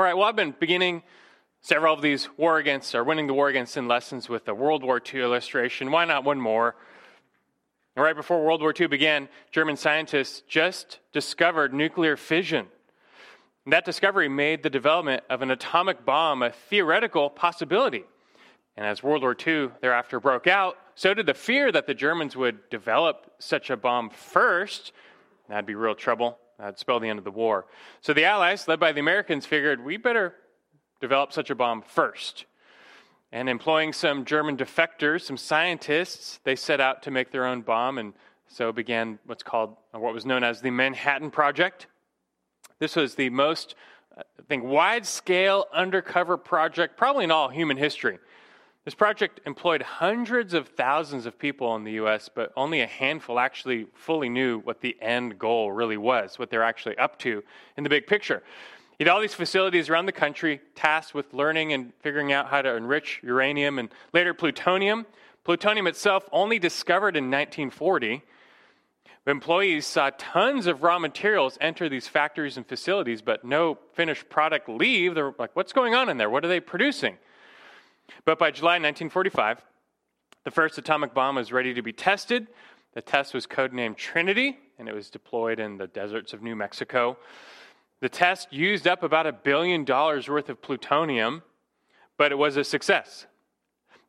All right, well, I've been beginning several of these war against or winning the war against sin lessons with a World War II illustration. Why not one more? And right before World War II began, German scientists just discovered nuclear fission. And that discovery made the development of an atomic bomb a theoretical possibility. And as World War II thereafter broke out, so did the fear that the Germans would develop such a bomb first. That'd be real trouble. Uh, That'd spell the end of the war. So the Allies, led by the Americans, figured we better develop such a bomb first. And employing some German defectors, some scientists, they set out to make their own bomb, and so began what's called, uh, what was known as the Manhattan Project. This was the most, I think, wide scale undercover project, probably in all human history. This project employed hundreds of thousands of people in the US, but only a handful actually fully knew what the end goal really was, what they're actually up to in the big picture. You had all these facilities around the country tasked with learning and figuring out how to enrich uranium and later plutonium. Plutonium itself only discovered in 1940. Employees saw tons of raw materials enter these factories and facilities, but no finished product leave. They're like, what's going on in there? What are they producing? But by July 1945, the first atomic bomb was ready to be tested. The test was codenamed Trinity, and it was deployed in the deserts of New Mexico. The test used up about a billion dollars worth of plutonium, but it was a success.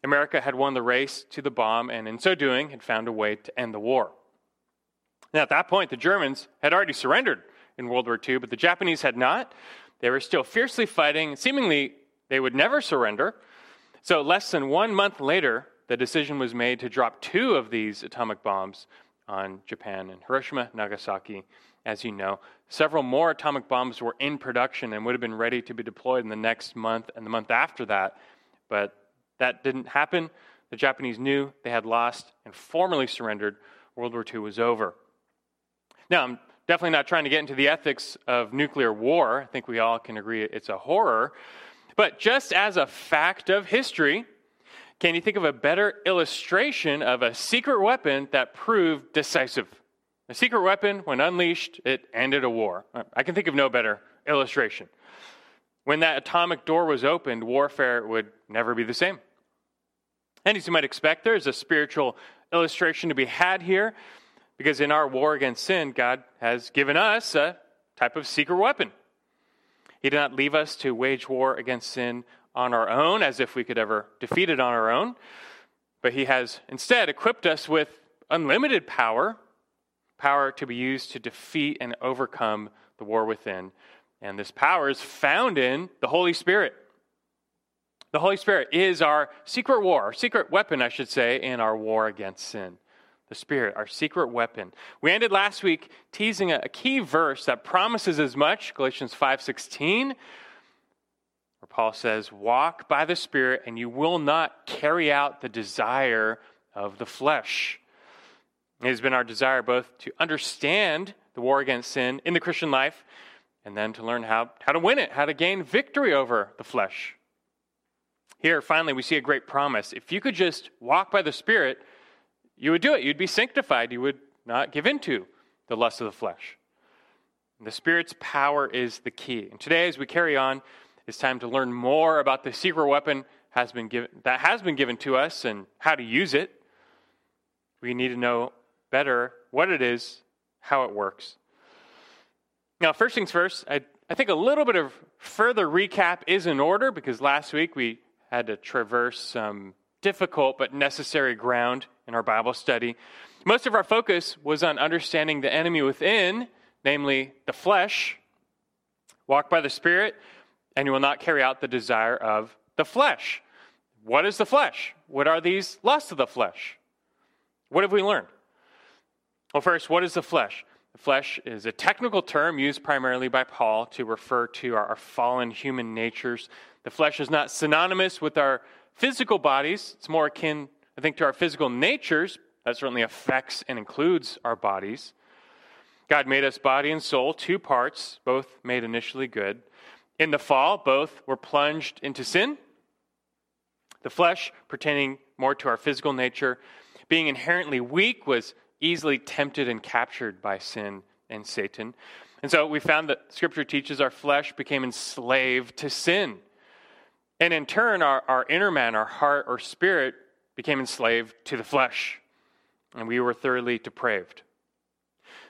America had won the race to the bomb, and in so doing, had found a way to end the war. Now, at that point, the Germans had already surrendered in World War II, but the Japanese had not. They were still fiercely fighting. Seemingly, they would never surrender. So, less than one month later, the decision was made to drop two of these atomic bombs on Japan and Hiroshima, Nagasaki, as you know. Several more atomic bombs were in production and would have been ready to be deployed in the next month and the month after that, but that didn't happen. The Japanese knew they had lost and formally surrendered. World War II was over. Now, I'm definitely not trying to get into the ethics of nuclear war. I think we all can agree it's a horror. But just as a fact of history, can you think of a better illustration of a secret weapon that proved decisive? A secret weapon, when unleashed, it ended a war. I can think of no better illustration. When that atomic door was opened, warfare would never be the same. And as you might expect, there's a spiritual illustration to be had here, because in our war against sin, God has given us a type of secret weapon. He did not leave us to wage war against sin on our own, as if we could ever defeat it on our own, but He has instead equipped us with unlimited power, power to be used to defeat and overcome the war within. And this power is found in the Holy Spirit. The Holy Spirit is our secret war, our secret weapon, I should say, in our war against sin the Spirit, our secret weapon. We ended last week teasing a, key verse that promises as much, Galatians 5:16, where Paul says, "Walk by the Spirit, and you will not carry out the desire of the flesh." It has been our desire both to understand the war against sin in the Christian life, and then to learn how, how to win it, how to gain victory over the flesh. Here, finally, we see a great promise. If you could just walk by the Spirit, you would do it. You'd be sanctified. You would not give into the lust of the flesh. The Spirit's power is the key. And today, as we carry on, it's time to learn more about the secret weapon has been given, that has been given to us and how to use it. We need to know better what it is, how it works. Now, first things first, I, I think a little bit of further recap is in order because last week we had to traverse some difficult but necessary ground in our Bible study. Most of our focus was on understanding the enemy within, namely the flesh. Walk by the Spirit, and you will not carry out the desire of the flesh. What is the flesh? What are these lusts of the flesh? What have we learned? Well, first, what is the flesh? The flesh is a technical term used primarily by Paul to refer to our, fallen human natures. The flesh is not synonymous with our physical bodies, it's more akin, I think, to our physical natures. That certainly affects and includes our bodies. God made us body and soul, two parts, both made initially good. In the fall, both were plunged into sin. The flesh, pertaining more to our physical nature, being inherently weak, was easily tempted and captured by sin and Satan. And so we found that Scripture teaches our flesh became enslaved to sin. And in turn, our, our inner man, our heart or spirit, became enslaved to the flesh. And we were thoroughly depraved.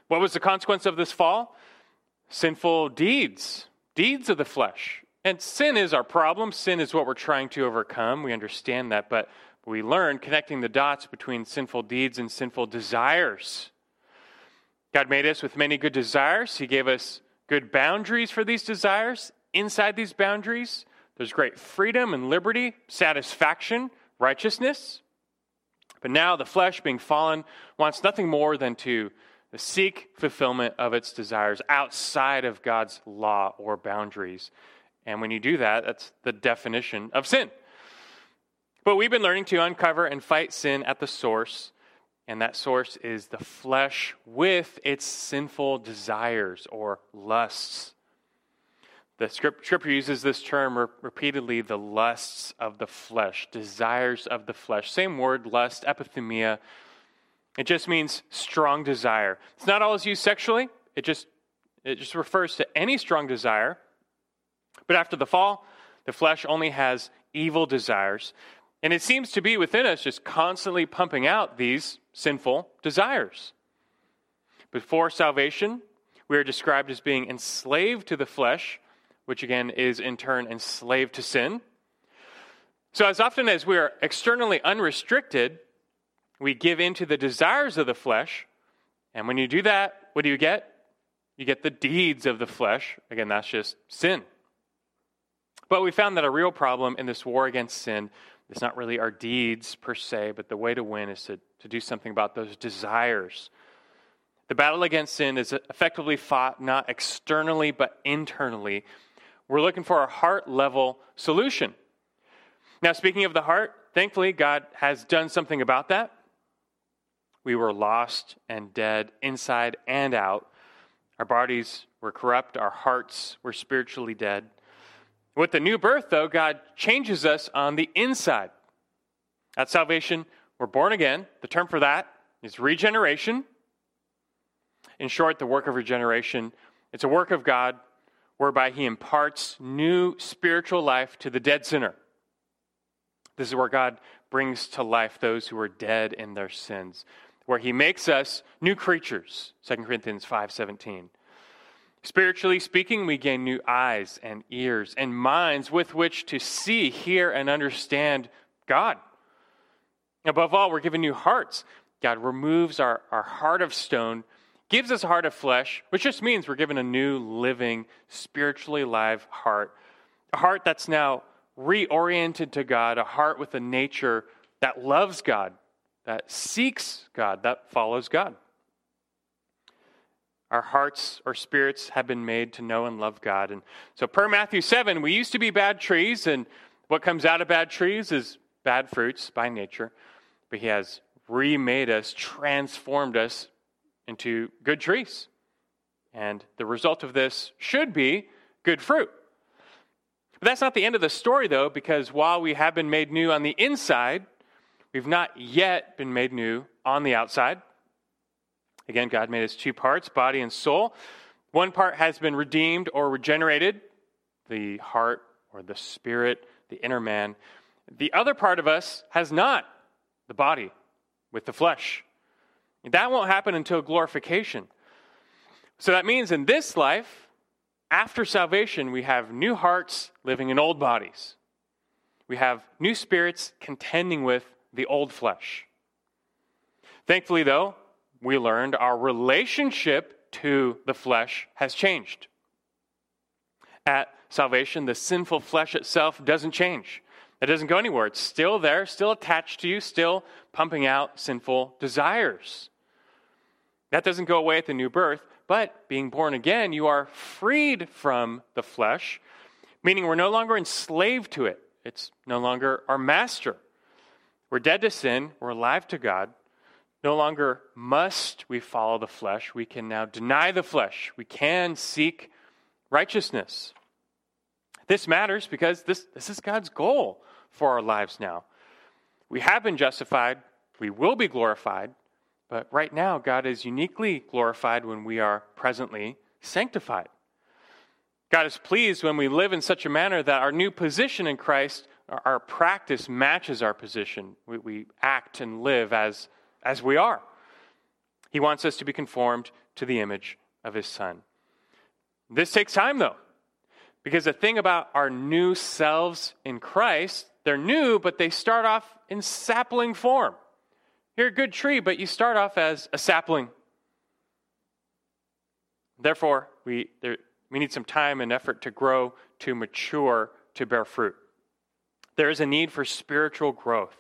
What was the consequence of this fall? Sinful deeds, deeds of the flesh. And sin is our problem. Sin is what we're trying to overcome. We understand that. But we learn connecting the dots between sinful deeds and sinful desires. God made us with many good desires. He gave us good boundaries for these desires. Inside these boundaries, there's great freedom and liberty, satisfaction, righteousness. But now the flesh, being fallen, wants nothing more than to seek fulfillment of its desires outside of God's law or boundaries. And when you do that, that's the definition of sin. But we've been learning to uncover and fight sin at the source, and that source is the flesh with its sinful desires or lusts. The scripture uses this term repeatedly the lusts of the flesh, desires of the flesh. Same word, lust, epithumia. It just means strong desire. It's not always used sexually, it just, it just refers to any strong desire but after the fall, the flesh only has evil desires. And it seems to be within us just constantly pumping out these sinful desires. Before salvation, we are described as being enslaved to the flesh, which again is in turn enslaved to sin. So, as often as we are externally unrestricted, we give in to the desires of the flesh. And when you do that, what do you get? You get the deeds of the flesh. Again, that's just sin. But we found that a real problem in this war against sin is not really our deeds per se, but the way to win is to, to do something about those desires. The battle against sin is effectively fought not externally, but internally. We're looking for a heart level solution. Now, speaking of the heart, thankfully, God has done something about that. We were lost and dead inside and out. Our bodies were corrupt, our hearts were spiritually dead. With the new birth, though, God changes us on the inside. At salvation, we're born again. The term for that is regeneration. In short, the work of regeneration, it's a work of God whereby he imparts new spiritual life to the dead sinner. This is where God brings to life those who are dead in their sins, where he makes us new creatures, 2 Corinthians 5:17. Spiritually speaking, we gain new eyes and ears and minds with which to see, hear, and understand God. Above all, we're given new hearts. God removes our, our heart of stone, gives us a heart of flesh, which just means we're given a new, living, spiritually alive heart. A heart that's now reoriented to God, a heart with a nature that loves God, that seeks God, that follows God. Our hearts or spirits have been made to know and love God. And so, per Matthew 7, we used to be bad trees, and what comes out of bad trees is bad fruits by nature. But He has remade us, transformed us into good trees. And the result of this should be good fruit. But that's not the end of the story, though, because while we have been made new on the inside, we've not yet been made new on the outside. Again, God made us two parts, body and soul. One part has been redeemed or regenerated, the heart or the spirit, the inner man. The other part of us has not, the body with the flesh. That won't happen until glorification. So that means in this life, after salvation, we have new hearts living in old bodies. We have new spirits contending with the old flesh. Thankfully, though, we learned our relationship to the flesh has changed. At salvation, the sinful flesh itself doesn't change. It doesn't go anywhere. It's still there, still attached to you, still pumping out sinful desires. That doesn't go away at the new birth, but being born again, you are freed from the flesh, meaning we're no longer enslaved to it. It's no longer our master. We're dead to sin, we're alive to God, no longer must we follow the flesh. We can now deny the flesh. We can seek righteousness. This matters because this, this is God's goal for our lives now. We have been justified, we will be glorified, but right now, God is uniquely glorified when we are presently sanctified. God is pleased when we live in such a manner that our new position in Christ, our practice matches our position. We, we act and live as, as we are. He wants us to be conformed to the image of His Son. This takes time, though, because the thing about our new selves in Christ, they're new, but they start off in sapling form. You're a good tree, but you start off as a sapling. Therefore, we, there, we need some time and effort to grow, to mature, to bear fruit. There is a need for spiritual growth.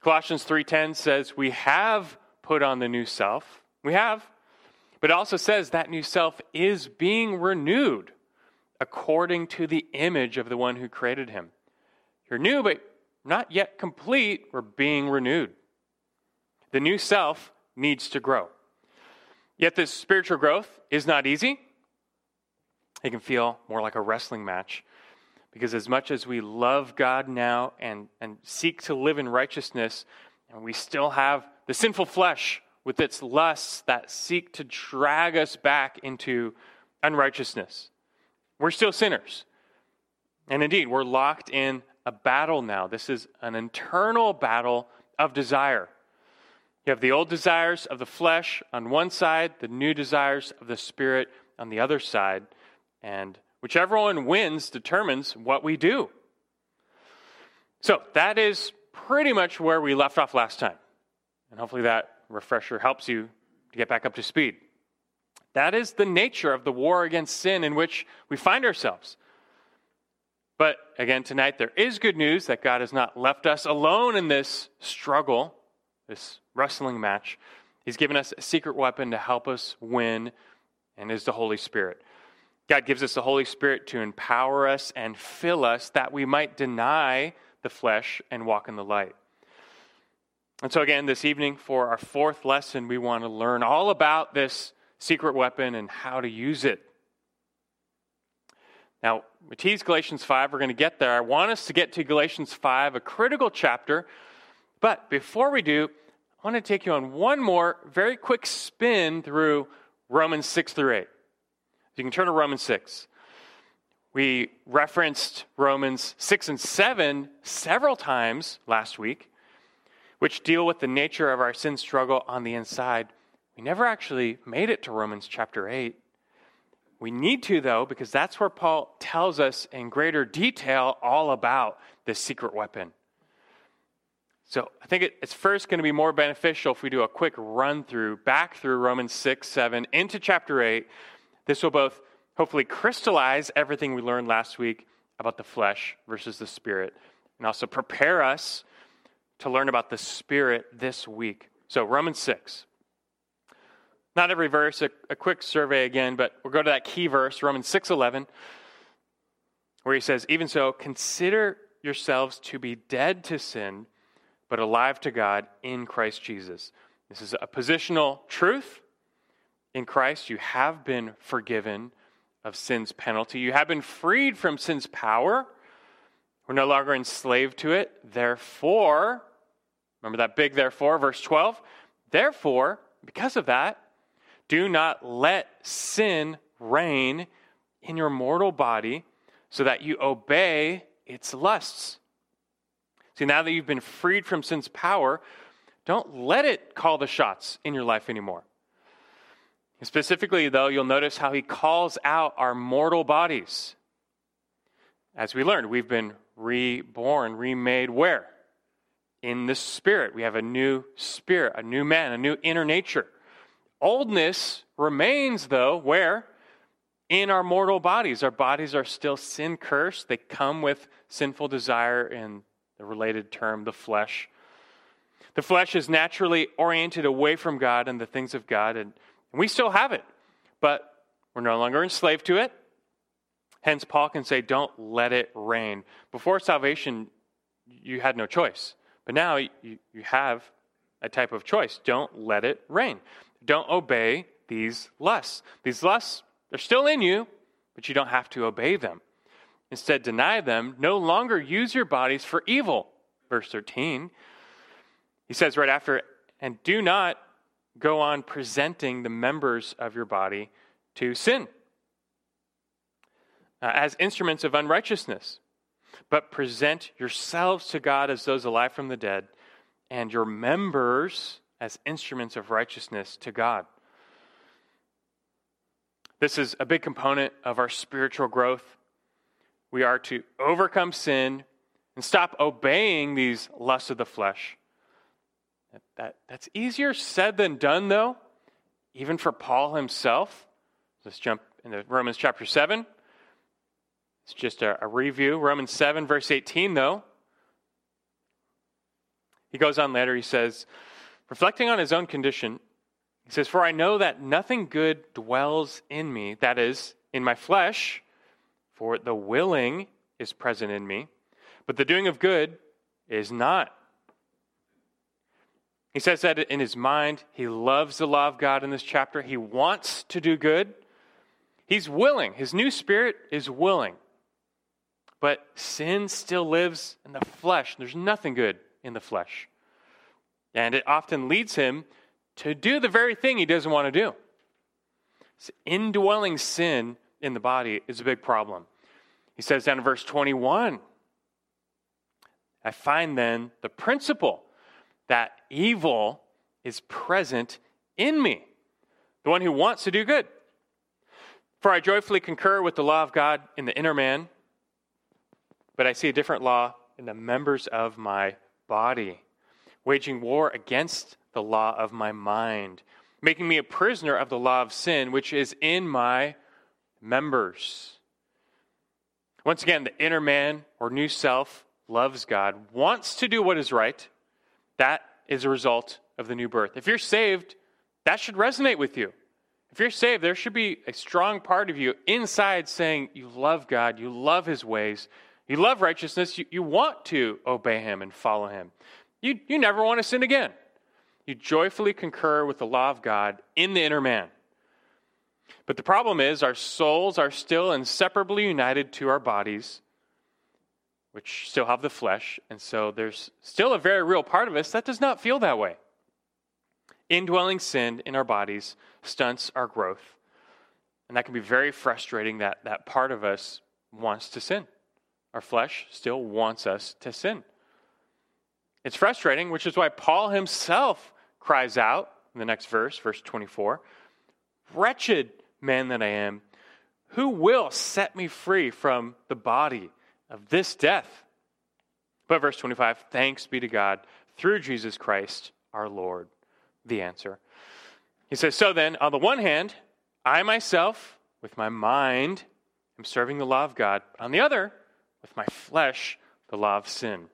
Colossians 3:10 says we have put on the new self. We have. But it also says that new self is being renewed according to the image of the one who created him. You're new, but not yet complete. We're being renewed. The new self needs to grow. Yet, this spiritual growth is not easy. It can feel more like a wrestling match because, as much as we love God now and, and seek to live in righteousness, and we still have the sinful flesh with its lusts that seek to drag us back into unrighteousness. We're still sinners. And indeed, we're locked in a battle now. This is an internal battle of desire. You have the old desires of the flesh on one side, the new desires of the spirit on the other side. And whichever one wins determines what we do. So that is pretty much where we left off last time. And hopefully that refresher helps you to get back up to speed. That is the nature of the war against sin in which we find ourselves. But again, tonight there is good news that God has not left us alone in this struggle, this wrestling match. He's given us a secret weapon to help us win, and is the Holy Spirit. God gives us the Holy Spirit to empower us and fill us that we might deny the flesh and walk in the light. And so, again, this evening for our fourth lesson, we want to learn all about this secret weapon and how to use it. Now, we tease Galatians 5. We're going to get there. I want us to get to Galatians 5, a critical chapter. But before we do, I want to take you on one more very quick spin through Romans 6 through 8. You can turn to Romans 6. We referenced Romans 6 and 7 several times last week, which deal with the nature of our sin struggle on the inside. We never actually made it to Romans chapter 8. We need to, though, because that's where Paul tells us in greater detail all about this secret weapon. So I think it's first going to be more beneficial if we do a quick run through back through Romans 6, 7 into chapter 8. This will both hopefully crystallize everything we learned last week about the flesh versus the spirit, and also prepare us to learn about the spirit this week. So, Romans 6. Not every verse, a, a quick survey again, but we'll go to that key verse, Romans 6 11, where he says, Even so, consider yourselves to be dead to sin but alive to God in Christ Jesus. This is a positional truth. In Christ, you have been forgiven of sin's penalty. You have been freed from sin's power. We're no longer enslaved to it. Therefore, remember that big therefore, verse 12? Therefore, because of that, do not let sin reign in your mortal body so that you obey its lusts. See, now that you've been freed from sin's power, don't let it call the shots in your life anymore. Specifically, though, you'll notice how he calls out our mortal bodies. As we learned, we've been reborn, remade where? In the spirit. We have a new spirit, a new man, a new inner nature. Oldness remains, though, where? In our mortal bodies. Our bodies are still sin cursed. They come with sinful desire and the related term, the flesh. The flesh is naturally oriented away from God and the things of God, and we still have it, but we're no longer enslaved to it. Hence, Paul can say, Don't let it reign. Before salvation, you had no choice, but now you, have a type of choice. Don't let it reign. Don't obey these lusts. These lusts, they're still in you, but you don't have to obey them. Instead, deny them. No longer use your bodies for evil. Verse 13. He says right after, and do not go on presenting the members of your body to sin uh, as instruments of unrighteousness, but present yourselves to God as those alive from the dead, and your members as instruments of righteousness to God. This is a big component of our spiritual growth. We are to overcome sin and stop obeying these lusts of the flesh. That, that, that's easier said than done, though, even for Paul himself. Let's jump into Romans chapter 7. It's just a, a review. Romans 7, verse 18, though. He goes on later, he says, reflecting on his own condition, he says, For I know that nothing good dwells in me, that is, in my flesh, for the willing is present in me, but the doing of good is not. He says that in his mind. He loves the law of God in this chapter. He wants to do good. He's willing. His new spirit is willing. But sin still lives in the flesh. There's nothing good in the flesh. And it often leads him to do the very thing he doesn't want to do. So indwelling sin in the body is a big problem. He says down in verse 21 I find then the principle that evil is present in me, the one who wants to do good. For I joyfully concur with the law of God in the inner man, but I see a different law in the members of my body waging war against the law of my mind, making me a prisoner of the law of sin, which is in my members. Once again, the inner man or new self loves God, wants to do what is right. That is a result of the new birth. If you're saved, that should resonate with you. If you're saved, there should be a strong part of you inside saying you love God, you love his ways, you love righteousness, you, you want to obey him and follow him. You, you never want to sin again. You joyfully concur with the law of God in the inner man. But the problem is, our souls are still inseparably united to our bodies, which still have the flesh. And so there's still a very real part of us that does not feel that way. Indwelling sin in our bodies stunts our growth. And that can be very frustrating that that part of us wants to sin. Our flesh still wants us to sin. It's frustrating, which is why Paul himself cries out in the next verse, verse 24 Wretched man that I am, who will set me free from the body of this death? But verse 25, thanks be to God through Jesus Christ our Lord. The answer. He says, So then, on the one hand, I myself, with my mind, am serving the law of God. but On the other, with my flesh, the law of sin.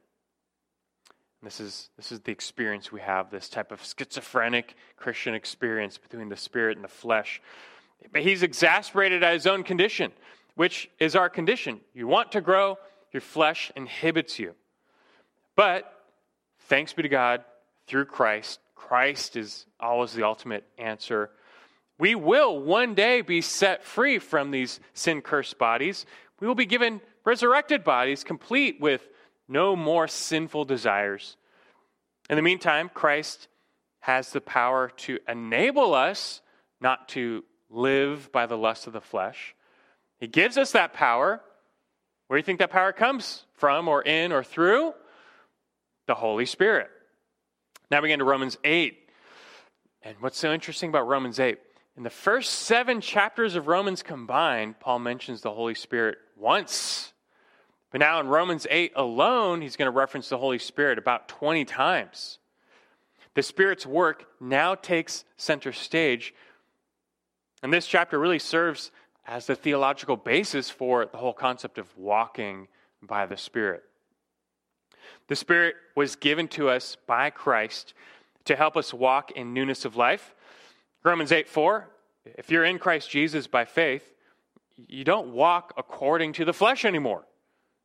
This is, this is the experience we have, this type of schizophrenic Christian experience between the spirit and the flesh. But he's exasperated at his own condition, which is our condition. You want to grow, your flesh inhibits you. But thanks be to God, through Christ, Christ is always the ultimate answer. We will one day be set free from these sin cursed bodies. We will be given resurrected bodies, complete with no more sinful desires. In the meantime, Christ has the power to enable us not to live by the lust of the flesh. He gives us that power. Where do you think that power comes from, or in, or through? The Holy Spirit. Now we get into Romans 8. And what's so interesting about Romans 8? In the first seven chapters of Romans combined, Paul mentions the Holy Spirit once. But now in Romans 8 alone, he's going to reference the Holy Spirit about 20 times. The Spirit's work now takes center stage. And this chapter really serves as the theological basis for the whole concept of walking by the Spirit. The Spirit was given to us by Christ to help us walk in newness of life. Romans 8 4, if you're in Christ Jesus by faith, you don't walk according to the flesh anymore.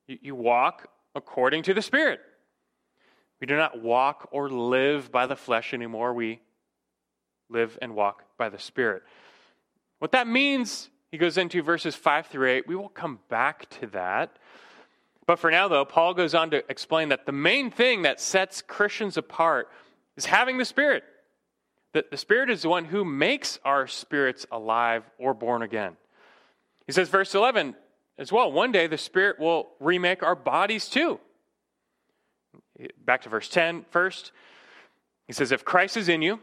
You walk according to the Spirit. We do not walk or live by the flesh anymore. We live and walk by the Spirit. What that means, he goes into verses 5 through 8. We will come back to that. But for now, though, Paul goes on to explain that the main thing that sets Christians apart is having the Spirit. That the Spirit is the one who makes our spirits alive or born again. He says, verse 11, as well. One day the Spirit will remake our bodies too. Back to verse 10 first. He says, If Christ is in you,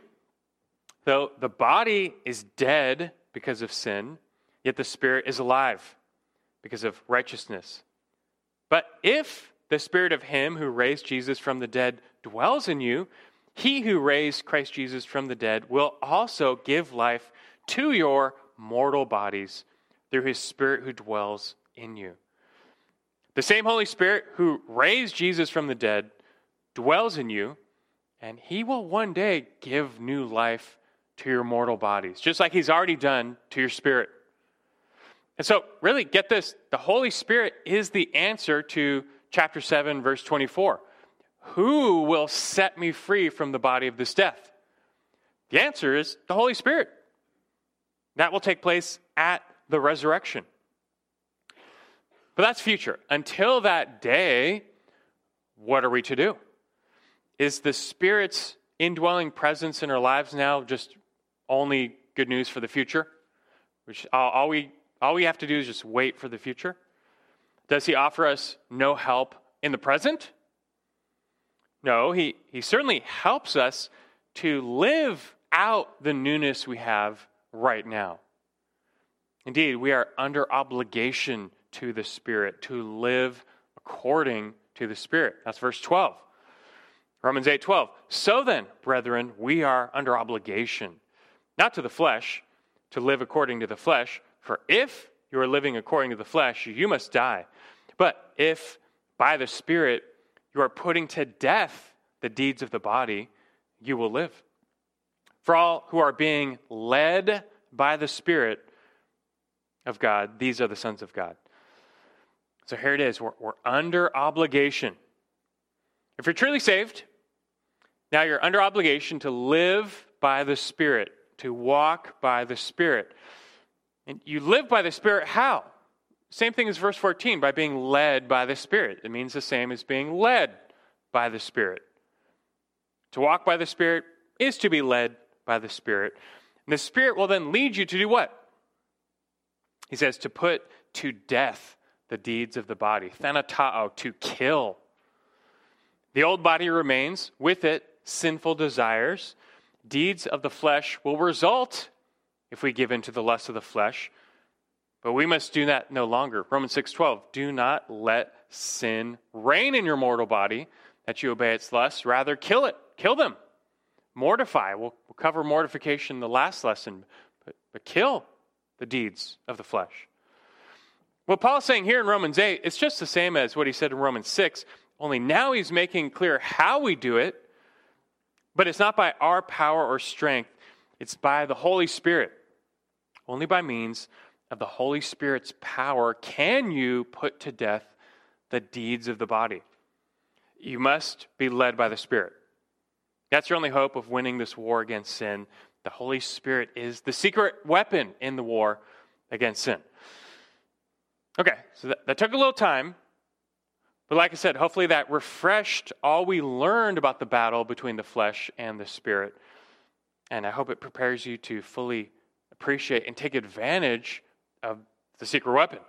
though the body is dead because of sin, yet the Spirit is alive because of righteousness. But if the Spirit of Him who raised Jesus from the dead dwells in you, he who raised Christ Jesus from the dead will also give life to your mortal bodies through his Spirit who dwells in you. The same Holy Spirit who raised Jesus from the dead dwells in you, and he will one day give new life to your mortal bodies, just like he's already done to your spirit. And so, really, get this the Holy Spirit is the answer to chapter 7, verse 24. Who will set me free from the body of this death? The answer is the Holy Spirit. That will take place at the resurrection. But that's future. Until that day, what are we to do? Is the Spirit's indwelling presence in our lives now just only good news for the future? Which all, all, we, all we have to do is just wait for the future? Does He offer us no help in the present? No, He, he certainly helps us to live out the newness we have right now. Indeed, we are under obligation to the Spirit to live according to the Spirit. That's verse 12. Romans 8 12. So then, brethren, we are under obligation, not to the flesh, to live according to the flesh. For if you are living according to the flesh, you must die. But if by the Spirit you are putting to death the deeds of the body, you will live. For all who are being led by the Spirit of God, these are the sons of God. So here it is. We're, we're under obligation. If you're truly saved, now you're under obligation to live by the Spirit, to walk by the Spirit. And you live by the Spirit how? Same thing as verse 14, by being led by the Spirit. It means the same as being led by the Spirit. To walk by the Spirit is to be led by the Spirit. And the Spirit will then lead you to do what? He says, to put to death the deeds of the body. Thanatao, to kill. The old body remains, with it, sinful desires. Deeds of the flesh will result if we give in to the lust of the flesh. But we must do that no longer. Romans 6:12, do not let sin reign in your mortal body that you obey its lusts, rather kill it. Kill them. Mortify. We'll, we'll cover mortification in the last lesson, but, but kill the deeds of the flesh. What Paul's saying here in Romans 8, it's just the same as what he said in Romans 6, only now he's making clear how we do it, but it's not by our power or strength, it's by the Holy Spirit. Only by means of the Holy Spirit's power can you put to death the deeds of the body. You must be led by the Spirit. That's your only hope of winning this war against sin. The Holy Spirit is the secret weapon in the war against sin. Okay, so that, that took a little time. But like I said, hopefully that refreshed all we learned about the battle between the flesh and the spirit. And I hope it prepares you to fully appreciate and take advantage of the secret weapon.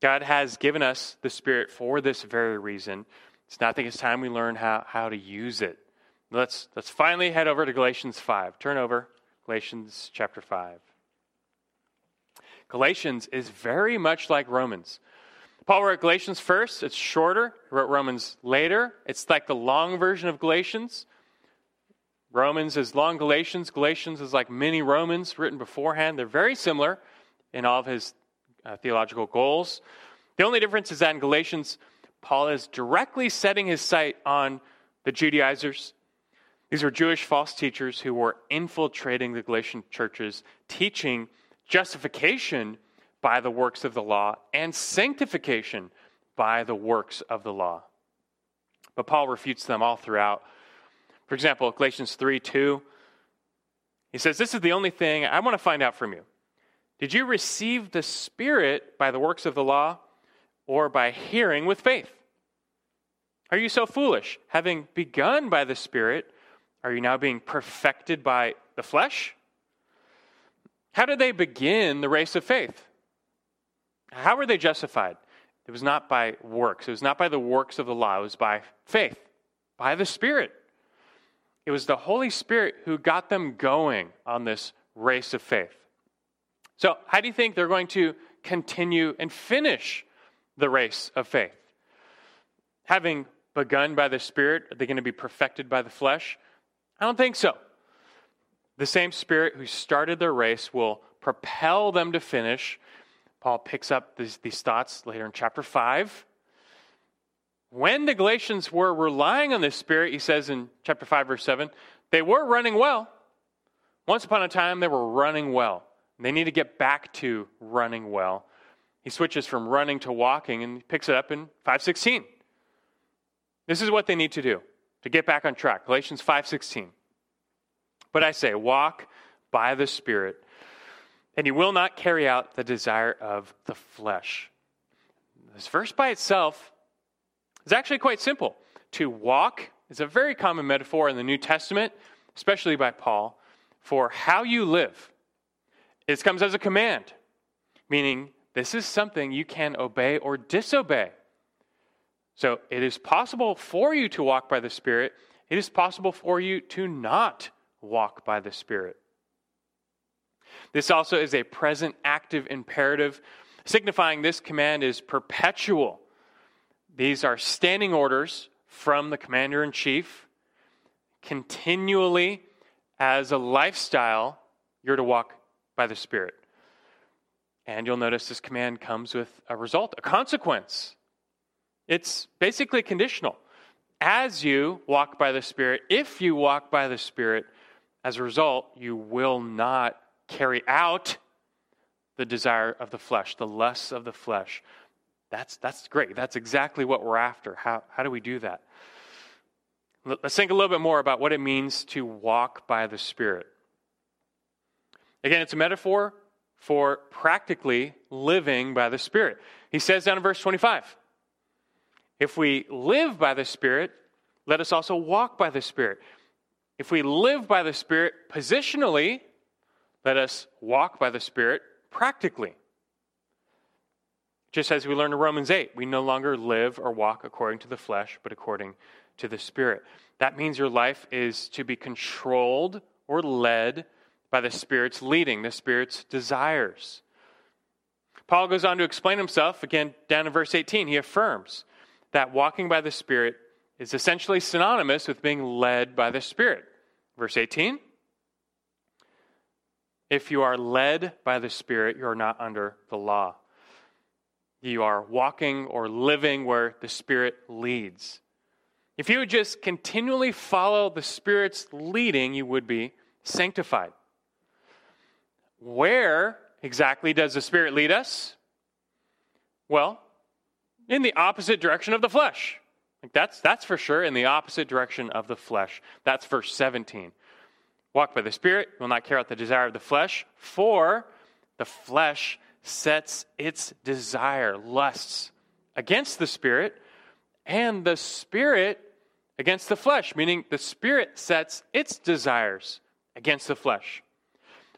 God has given us the Spirit for this very reason. It's not that it's time we learn how, how to use it. Let's, let's finally head over to Galatians 5. Turn over, Galatians chapter 5. Galatians is very much like Romans. Paul wrote Galatians first, it's shorter. He wrote Romans later. It's like the long version of Galatians. Romans is long Galatians. Galatians is like mini Romans written beforehand. They're very similar in all of his uh, theological goals. The only difference is that in Galatians, Paul is directly setting his sight on the Judaizers, these were Jewish false teachers who were infiltrating the Galatian churches, teaching justification by the works of the law and sanctification by the works of the law. But Paul refutes them all throughout. For example, Galatians 3 2, he says, This is the only thing I want to find out from you. Did you receive the Spirit by the works of the law or by hearing with faith? Are you so foolish? Having begun by the Spirit, are you now being perfected by the flesh? How did they begin the race of faith? How were they justified? It was not by works. It was not by the works of the law. It was by faith, by the Spirit. It was the Holy Spirit who got them going on this race of faith. So, how do you think they're going to continue and finish the race of faith? Having begun by the Spirit, are they going to be perfected by the flesh? I don't think so. The same Spirit who started their race will propel them to finish. Paul picks up these, these thoughts later in chapter 5. When the Galatians were relying on the Spirit, he says in chapter 5, verse 7, they were running well. Once upon a time, they were running well. They need to get back to running well. He switches from running to walking and picks it up in 516. This is what they need to do to get back on track. Galatians 5:16. But I say, walk by the Spirit, and you will not carry out the desire of the flesh. This verse by itself is actually quite simple. To walk is a very common metaphor in the New Testament, especially by Paul, for how you live. It comes as a command, meaning this is something you can obey or disobey. So it is possible for you to walk by the Spirit. It is possible for you to not walk by the Spirit. This also is a present active imperative, signifying this command is perpetual. These are standing orders from the commander in chief. Continually, as a lifestyle, you're to walk by the Spirit. And you'll notice this command comes with a result, a consequence. It's basically conditional. As you walk by the Spirit, if you walk by the Spirit, as a result, you will not carry out the desire of the flesh, the lusts of the flesh. That's, that's great. That's exactly what we're after. How, how do we do that? Let's think a little bit more about what it means to walk by the Spirit. Again, it's a metaphor for practically living by the Spirit. He says down in verse 25 If we live by the Spirit, let us also walk by the Spirit. If we live by the Spirit positionally, let us walk by the Spirit practically. Just as we learned in Romans 8, we no longer live or walk according to the flesh, but according to the Spirit. That means your life is to be controlled or led by the Spirit's leading, the Spirit's desires. Paul goes on to explain himself again down in verse 18. He affirms that walking by the Spirit is essentially synonymous with being led by the Spirit. Verse 18 If you are led by the Spirit, you are not under the law. You are walking or living where the Spirit leads. If you just continually follow the Spirit's leading, you would be sanctified. Where exactly does the Spirit lead us? Well, in the opposite direction of the flesh. That's, that's for sure in the opposite direction of the flesh. That's verse 17. Walk by the Spirit, will not carry out the desire of the flesh, for the flesh sets its desire, lusts against the Spirit, and the Spirit against the flesh, meaning the Spirit sets its desires against the flesh.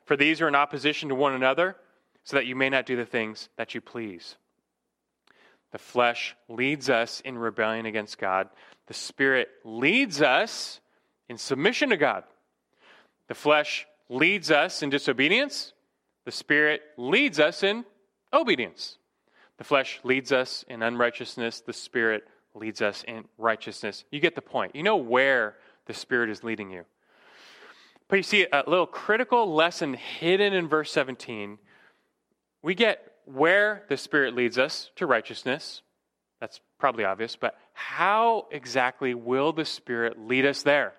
For these are in opposition to one another, so that you may not do the things that you please. The flesh leads us in rebellion against God. The Spirit leads us in submission to God. The flesh leads us in disobedience. The Spirit leads us in obedience. The flesh leads us in unrighteousness. The Spirit leads us in righteousness. You get the point. You know where the Spirit is leading you. But you see a little critical lesson hidden in verse 17. We get where the Spirit leads us to righteousness. That's probably obvious, but how exactly will the Spirit lead us there?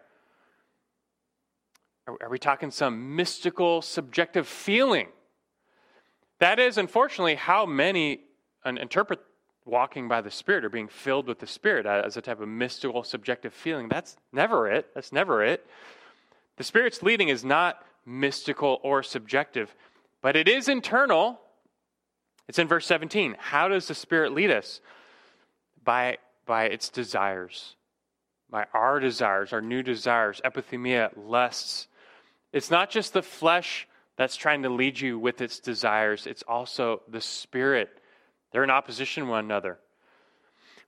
Are, we talking some mystical, subjective feeling? That is, unfortunately, how many interpret walking by the Spirit or being filled with the Spirit as a type of mystical, subjective feeling. That's never it. That's never it. The Spirit's leading is not mystical or subjective, but it is internal. It's in verse 17. How does the Spirit lead us? By, by its desires, by our desires, our new desires, epithumia, lusts. It's not just the flesh that's trying to lead you with its desires, it's also the Spirit They're in opposition to one another.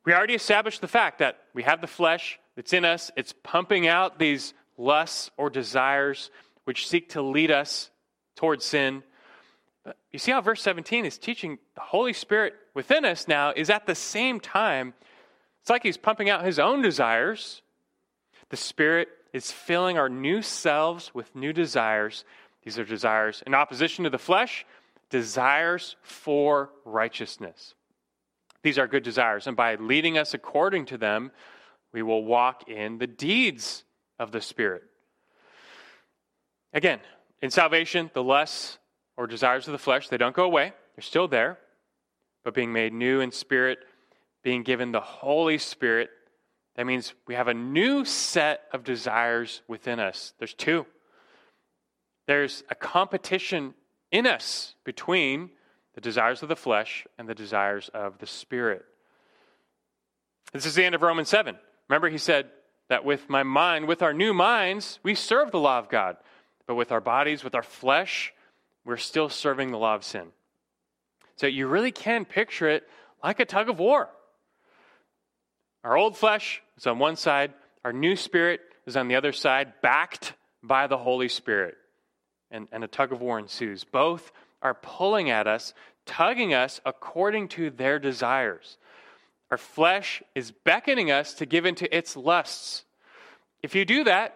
We already established the fact that we have the flesh that's in us, it's pumping out these lusts or desires which seek to lead us towards sin. You see how verse 17 is teaching the Holy Spirit within us now is at the same time, it's like he's pumping out his own desires. The Spirit is filling our new selves with new desires. These are desires in opposition to the flesh, desires for righteousness. These are good desires, and by leading us according to them, we will walk in the deeds of the Spirit. Again, in salvation, the lusts or desires of the flesh, they don't go away. They're still there, but being made new in spirit, being given the Holy Spirit, that means we have a new set of desires within us. There's two. There's a competition in us between the desires of the flesh and the desires of the spirit. This is the end of Romans 7. Remember, he said that with my mind, with our new minds, we serve the law of God. But with our bodies, with our flesh, we're still serving the law of sin. So you really can picture it like a tug of war. Our old flesh is on one side, our new spirit is on the other side, backed by the Holy Spirit and, and a tug of war ensues. Both are pulling at us, tugging us according to their desires. Our flesh is beckoning us to give into its lusts. If you do that,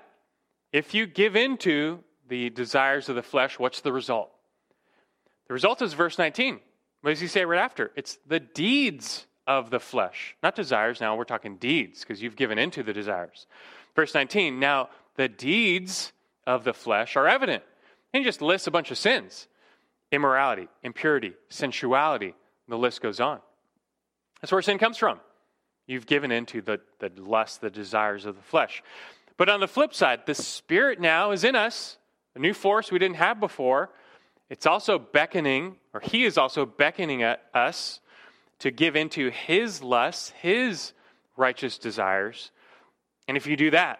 if you give into the desires of the flesh, what's the result? The result is verse 19. What does he say right after? It's the deeds of the flesh, not desires. Now we're talking deeds because you've given into the desires. Verse 19. Now the deeds of the flesh are evident and he just lists a bunch of sins immorality, impurity, sensuality. The list goes on. That's where sin comes from. You've given into the, the lust, the desires of the flesh. But on the flip side, the Spirit now is in us, a new force we didn't have before. It's also beckoning, or He is also beckoning at us to give into His lusts, His righteous desires. And if you do that,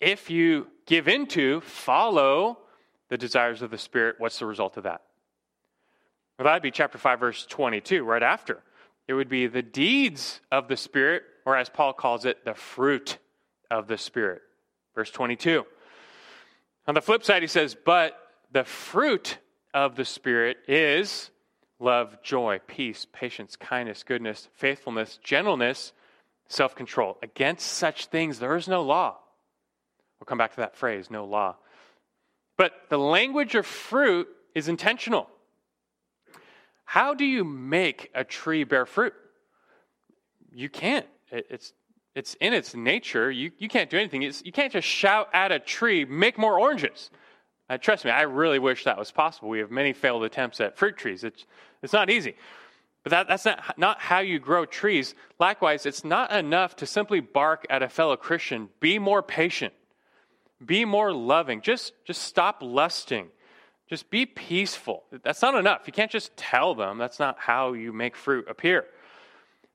if you give into, follow the desires of the Spirit, what's the result of that? Well, that'd be chapter 5, verse 22, right after. It would be the deeds of the Spirit, or as Paul calls it, the fruit of the Spirit. Verse 22. On the flip side, he says, But the fruit of the Spirit is love, joy, peace, patience, kindness, goodness, faithfulness, gentleness, self control. Against such things, there is no law. We'll come back to that phrase, no law. But the language of fruit is intentional. How do you make a tree bear fruit? You can't. It's, it's in its nature. You, you can't do anything. It's, you can't just shout at a tree, make more oranges. Uh, trust me, I really wish that was possible. We have many failed attempts at fruit trees. It's, it's not easy. But that, that's not, not how you grow trees. Likewise, it's not enough to simply bark at a fellow Christian. Be more patient. Be more loving. Just, just stop lusting. Just be peaceful. That's not enough. You can't just tell them. That's not how you make fruit appear.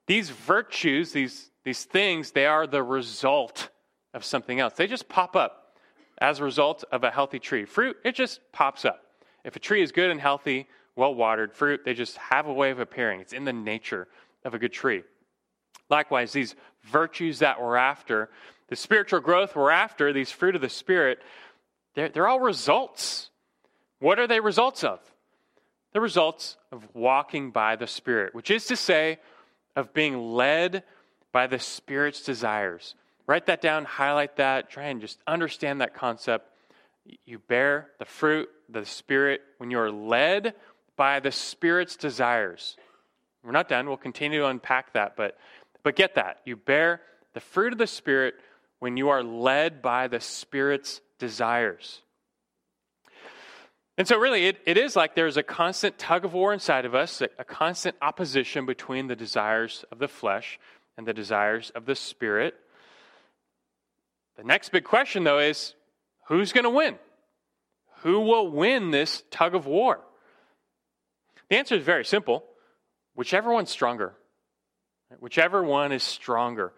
These virtues, these, these things, they are the result of something else. They just pop up as a result of a healthy tree. Fruit, it just pops up. If a tree is good and healthy, well watered, fruit, they just have a way of appearing. It's in the nature of a good tree. Likewise, these virtues that we're after, the spiritual growth we're after, these fruit of the Spirit, they're, they're all results. What are they results of? The results of walking by the Spirit, which is to say, of being led by the Spirit's desires. Write that down, highlight that, try and just understand that concept. You bear the fruit, the Spirit, when you are led by the Spirit's desires. We're not done. We'll continue to unpack that, but, but get that. You bear the fruit of the Spirit when you are led by the Spirit's desires. And so, really, it, it is like there's a constant tug of war inside of us, a, a constant opposition between the desires of the flesh and the desires of the Spirit. The next big question, though, is who's going to win? Who will win this tug of war? The answer is very simple whichever one's stronger. Whichever one is stronger.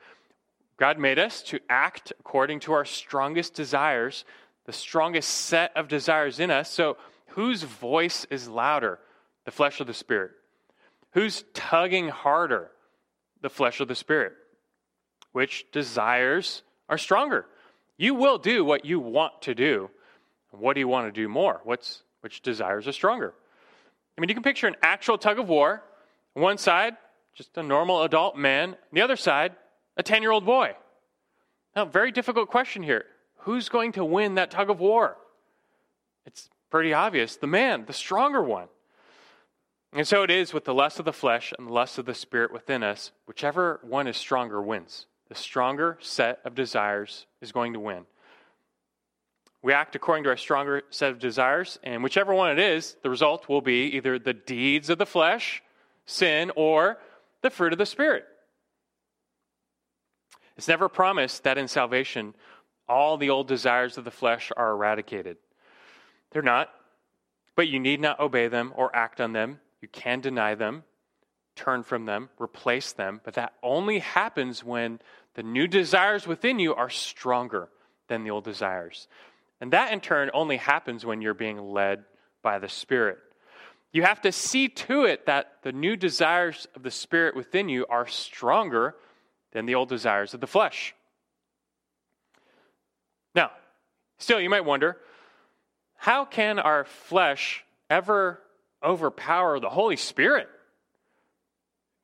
God made us to act according to our strongest desires, the strongest set of desires in us. So, whose voice is louder, the flesh or the spirit? Who's tugging harder, the flesh or the spirit? Which desires are stronger? You will do what you want to do. What do you want to do more? What's, which desires are stronger? I mean, you can picture an actual tug of war. One side, just a normal adult man. The other side, a 10 year old boy. Now, very difficult question here. Who's going to win that tug of war? It's pretty obvious the man, the stronger one. And so it is with the lust of the flesh and the lust of the spirit within us. Whichever one is stronger wins. The stronger set of desires is going to win. We act according to our stronger set of desires, and whichever one it is, the result will be either the deeds of the flesh, sin, or the fruit of the Spirit. It's never promised that in salvation, all the old desires of the flesh are eradicated. They're not, but you need not obey them or act on them. You can deny them, turn from them, replace them, but that only happens when the new desires within you are stronger than the old desires. And that in turn only happens when you're being led by the Spirit. You have to see to it that the new desires of the Spirit within you are stronger than the old desires of the flesh. Now, still, you might wonder how can our flesh ever overpower the Holy Spirit?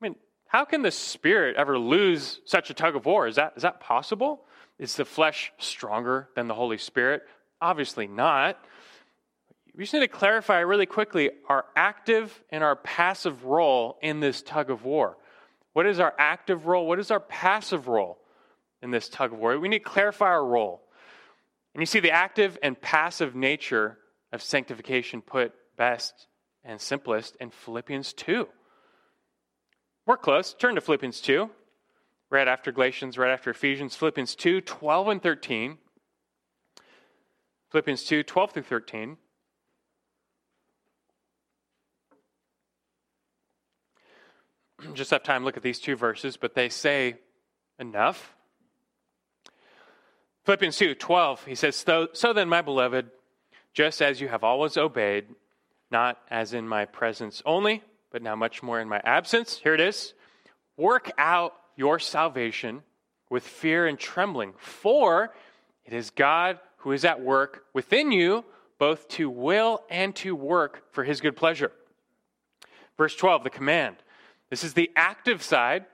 I mean, how can the Spirit ever lose such a tug of war? Is that, is that possible? Is the flesh stronger than the Holy Spirit? Obviously not. We just need to clarify really quickly our active and our passive role in this tug of war. What is our active role? What is our passive role in this tug of war? We need to clarify our role. And you see the active and passive nature of sanctification put best and simplest in Philippians 2. We're close. Turn to Philippians 2, right after Galatians, right after Ephesians. Philippians 2, 12 and 13. Philippians 2 12 through 13. Just have time to look at these two verses, but they say enough. Philippians 2 12, he says, so, so then, my beloved, just as you have always obeyed, not as in my presence only, but now much more in my absence, here it is work out your salvation with fear and trembling, for it is God who is at work within you, both to will and to work for his good pleasure. Verse 12, the command. This is the active side.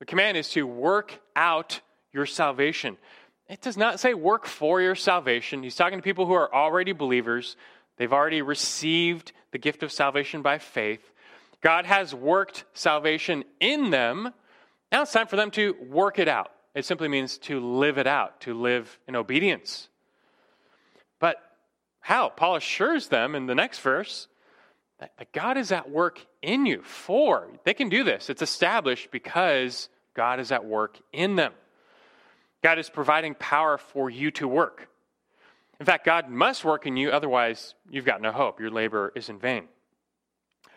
The command is to work out your salvation. It does not say work for your salvation. He's talking to people who are already believers. They've already received the gift of salvation by faith. God has worked salvation in them. Now it's time for them to work it out. It simply means to live it out, to live in obedience. But how? Paul assures them in the next verse that God is at work in you. For they can do this. It's established because God is at work in them. God is providing power for you to work. In fact, God must work in you, otherwise, you've got no hope. Your labor is in vain.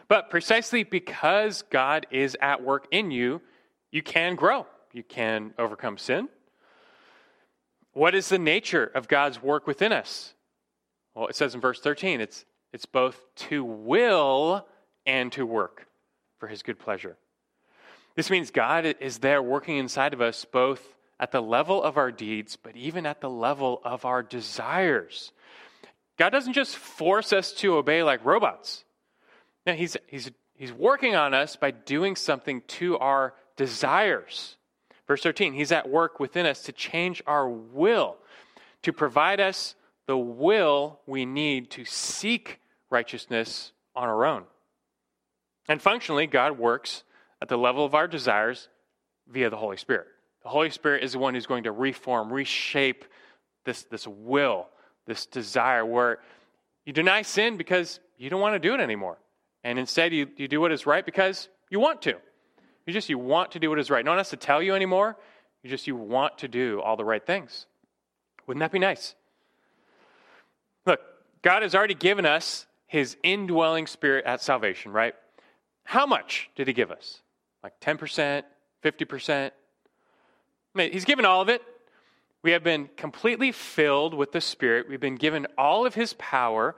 But precisely because God is at work in you, you can grow. You can overcome sin. What is the nature of God's work within us? Well, it says in verse 13, it's, it's both to will and to work for his good pleasure. This means God is there working inside of us both at the level of our deeds, but even at the level of our desires. God doesn't just force us to obey like robots. No, he's, he's, he's working on us by doing something to our desires. Verse 13, He's at work within us to change our will, to provide us the will we need to seek righteousness on our own. And functionally, God works at the level of our desires via the Holy Spirit. The Holy Spirit is the one who's going to reform, reshape this, this will, this desire, where you deny sin because you don't want to do it anymore. And instead, you, you do what is right because you want to. You just you want to do what is right. No one has to tell you anymore. You just you want to do all the right things. Wouldn't that be nice? Look, God has already given us his indwelling spirit at salvation, right? How much did he give us? Like 10%, 50%? I mean, he's given all of it. We have been completely filled with the Spirit. We've been given all of his power.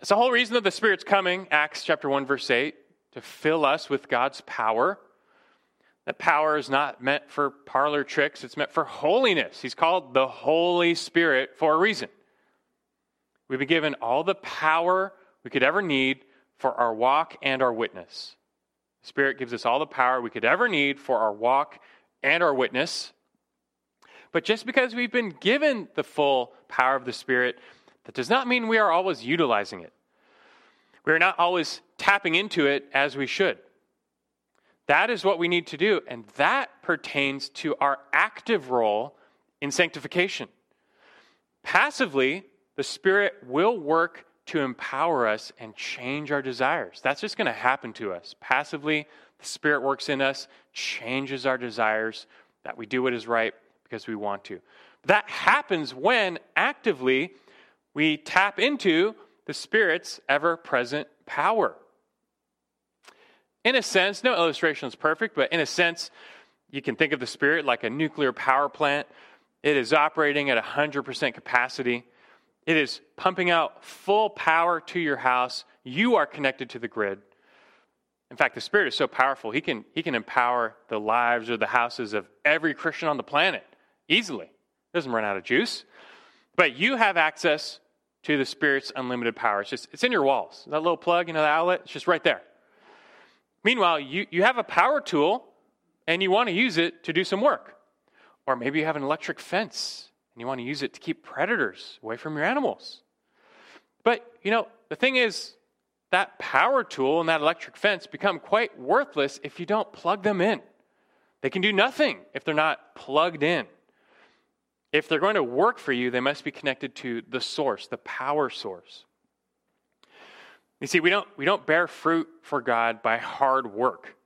It's the whole reason that the Spirit's coming, Acts chapter 1, verse 8, to fill us with God's power. That power is not meant for parlor tricks, it's meant for holiness. He's called the Holy Spirit for a reason. We've been given all the power we could ever need for our walk and our witness. The Spirit gives us all the power we could ever need for our walk and our witness. But just because we've been given the full power of the Spirit, that does not mean we are always utilizing it. We are not always tapping into it as we should. That is what we need to do, and that pertains to our active role in sanctification. Passively, the Spirit will work to empower us and change our desires. That's just going to happen to us. Passively, the Spirit works in us, changes our desires, that we do what is right because we want to. That happens when actively we tap into the Spirit's ever present power. In a sense, no illustration is perfect, but in a sense, you can think of the Spirit like a nuclear power plant. It is operating at 100% capacity. It is pumping out full power to your house. You are connected to the grid. In fact, the Spirit is so powerful, He can, he can empower the lives or the houses of every Christian on the planet easily. Doesn't run out of juice. But you have access to the Spirit's unlimited power. It's just it's in your walls. That little plug, you know, the outlet, it's just right there. Meanwhile, you, you have a power tool and you want to use it to do some work. Or maybe you have an electric fence and you want to use it to keep predators away from your animals. But, you know, the thing is, that power tool and that electric fence become quite worthless if you don't plug them in. They can do nothing if they're not plugged in. If they're going to work for you, they must be connected to the source, the power source. You see, we don't, we don't bear fruit for God by hard work.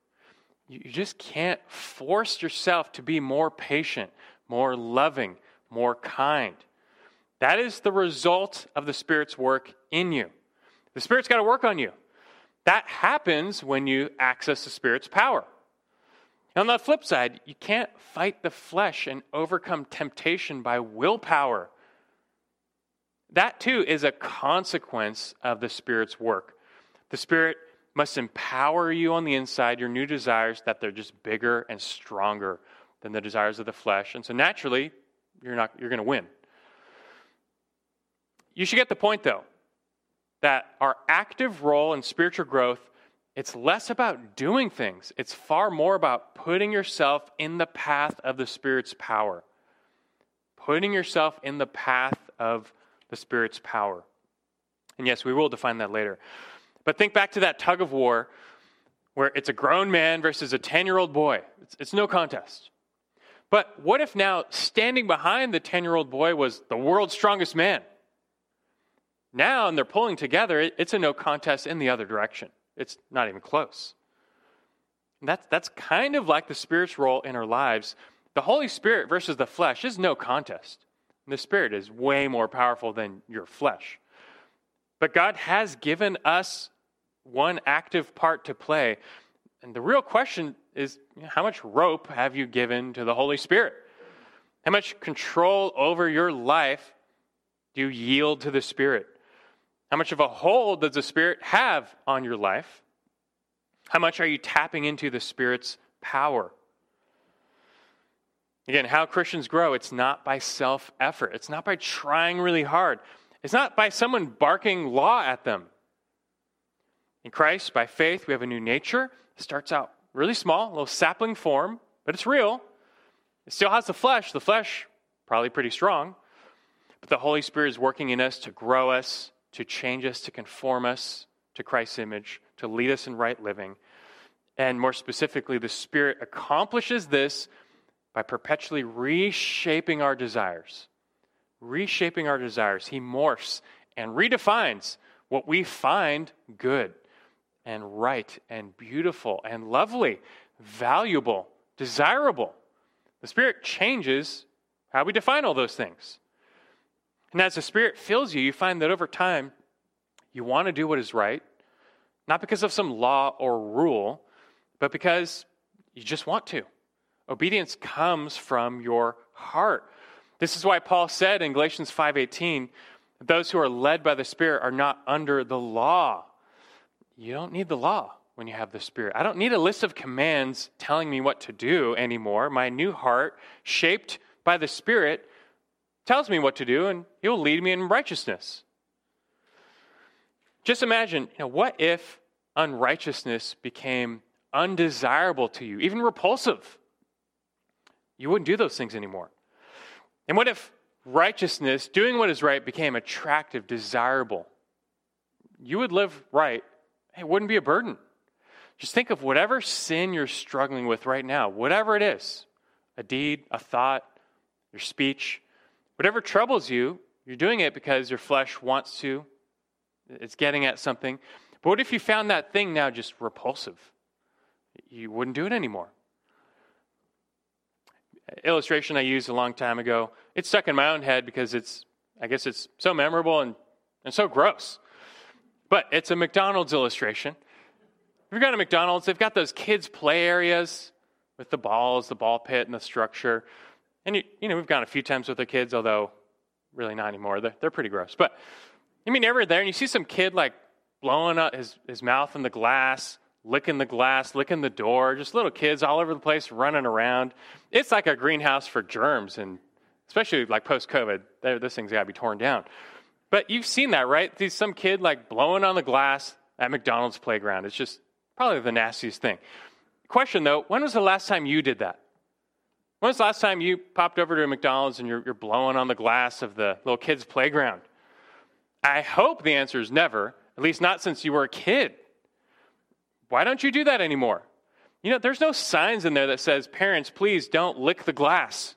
You, just can't force yourself to be more patient, more loving, more kind. That is the result of the Spirit's work in you. The Spirit's got to work on you. That happens when you access the Spirit's power. On the flip side, you can't fight the flesh and overcome temptation by willpower. That too is a consequence of the Spirit's work. The Spirit must empower you on the inside, your new desires, that they're just bigger and stronger than the desires of the flesh. And so naturally, you're, not, you're going to win. You should get the point, though, that our active role in spiritual growth it's less about doing things, it's far more about putting yourself in the path of the Spirit's power. Putting yourself in the path of the Spirit's power. And yes, we will define that later. But think back to that tug of war where it's a grown man versus a 10 year old boy. It's, it's, no contest. But what if now standing behind the 10 year old boy was the world's strongest man? Now, and they're pulling together, it, it's a no contest in the other direction. It's not even close. That's, that's kind of like the Spirit's role in our lives. The Holy Spirit versus the flesh is no contest. The Spirit is way more powerful than your flesh. But God has given us one active part to play. And the real question is how much rope have you given to the Holy Spirit? How much control over your life do you yield to the Spirit? How much of a hold does the Spirit have on your life? How much are you tapping into the Spirit's power? Again, how Christians grow, it's not by self effort. It's not by trying really hard. It's not by someone barking law at them. In Christ, by faith, we have a new nature. It starts out really small, a little sapling form, but it's real. It still has the flesh. The flesh, probably pretty strong. But the Holy Spirit is working in us to grow us to change us, to conform us to Christ's image, to lead us in right living. And more specifically, the Spirit accomplishes this by perpetually reshaping our desires. Reshaping our desires. He morphs and redefines what we find good and right and beautiful and lovely, valuable, desirable. The Spirit changes how we define all those things. And as the Spirit fills you, you find that over time, you want to do what is right, not because of some law or rule, but because you just want to. Obedience comes from your heart. This is why Paul said in Galatians 5:18, those who are led by the Spirit are not under the law. You don't need the law when you have the Spirit. I don't need a list of commands telling me what to do anymore. My new heart, shaped by the Spirit, tells me what to do, and He will lead me in righteousness. Just imagine, you know, what if unrighteousness became undesirable to you, even repulsive? You wouldn't do those things anymore. And what if righteousness, doing what is right, became attractive, desirable? You would live right. It wouldn't be a burden. Just think of whatever sin you're struggling with right now, whatever it is a deed, a thought, your speech, whatever troubles you, you're doing it because your flesh wants to, it's getting at something. But what if you found that thing now just repulsive? You wouldn't do it anymore. Illustration I used a long time ago. It's stuck in my own head because it's, I guess it's so memorable and, and so gross. But it's a McDonald's illustration. If you go to McDonald's, they've got those kids' play areas with the balls, the ball pit, and the structure. And, you, you know, we've gone a few times with the kids, although really not anymore. They're, they're pretty gross. But, I mean, ever there and you see some kid like blowing up his, his mouth in the glass, licking the glass, licking the door, just little kids all over the place running around. It's like a greenhouse for germs, and especially like post COVID, this thing's got to be torn down. But you've seen that, right? These, some kid like blowing on the glass at McDonald's playground. It's just Probably the nastiest thing. Question though, when was the last time you did that? When was the last time you popped over to a McDonald's and you're, you're blowing on the glass of the little kid's playground? I hope the answer is never, at least not since you were a kid. Why don't you do that anymore? You know, there's no signs in there that says, parents, please don't lick the glass.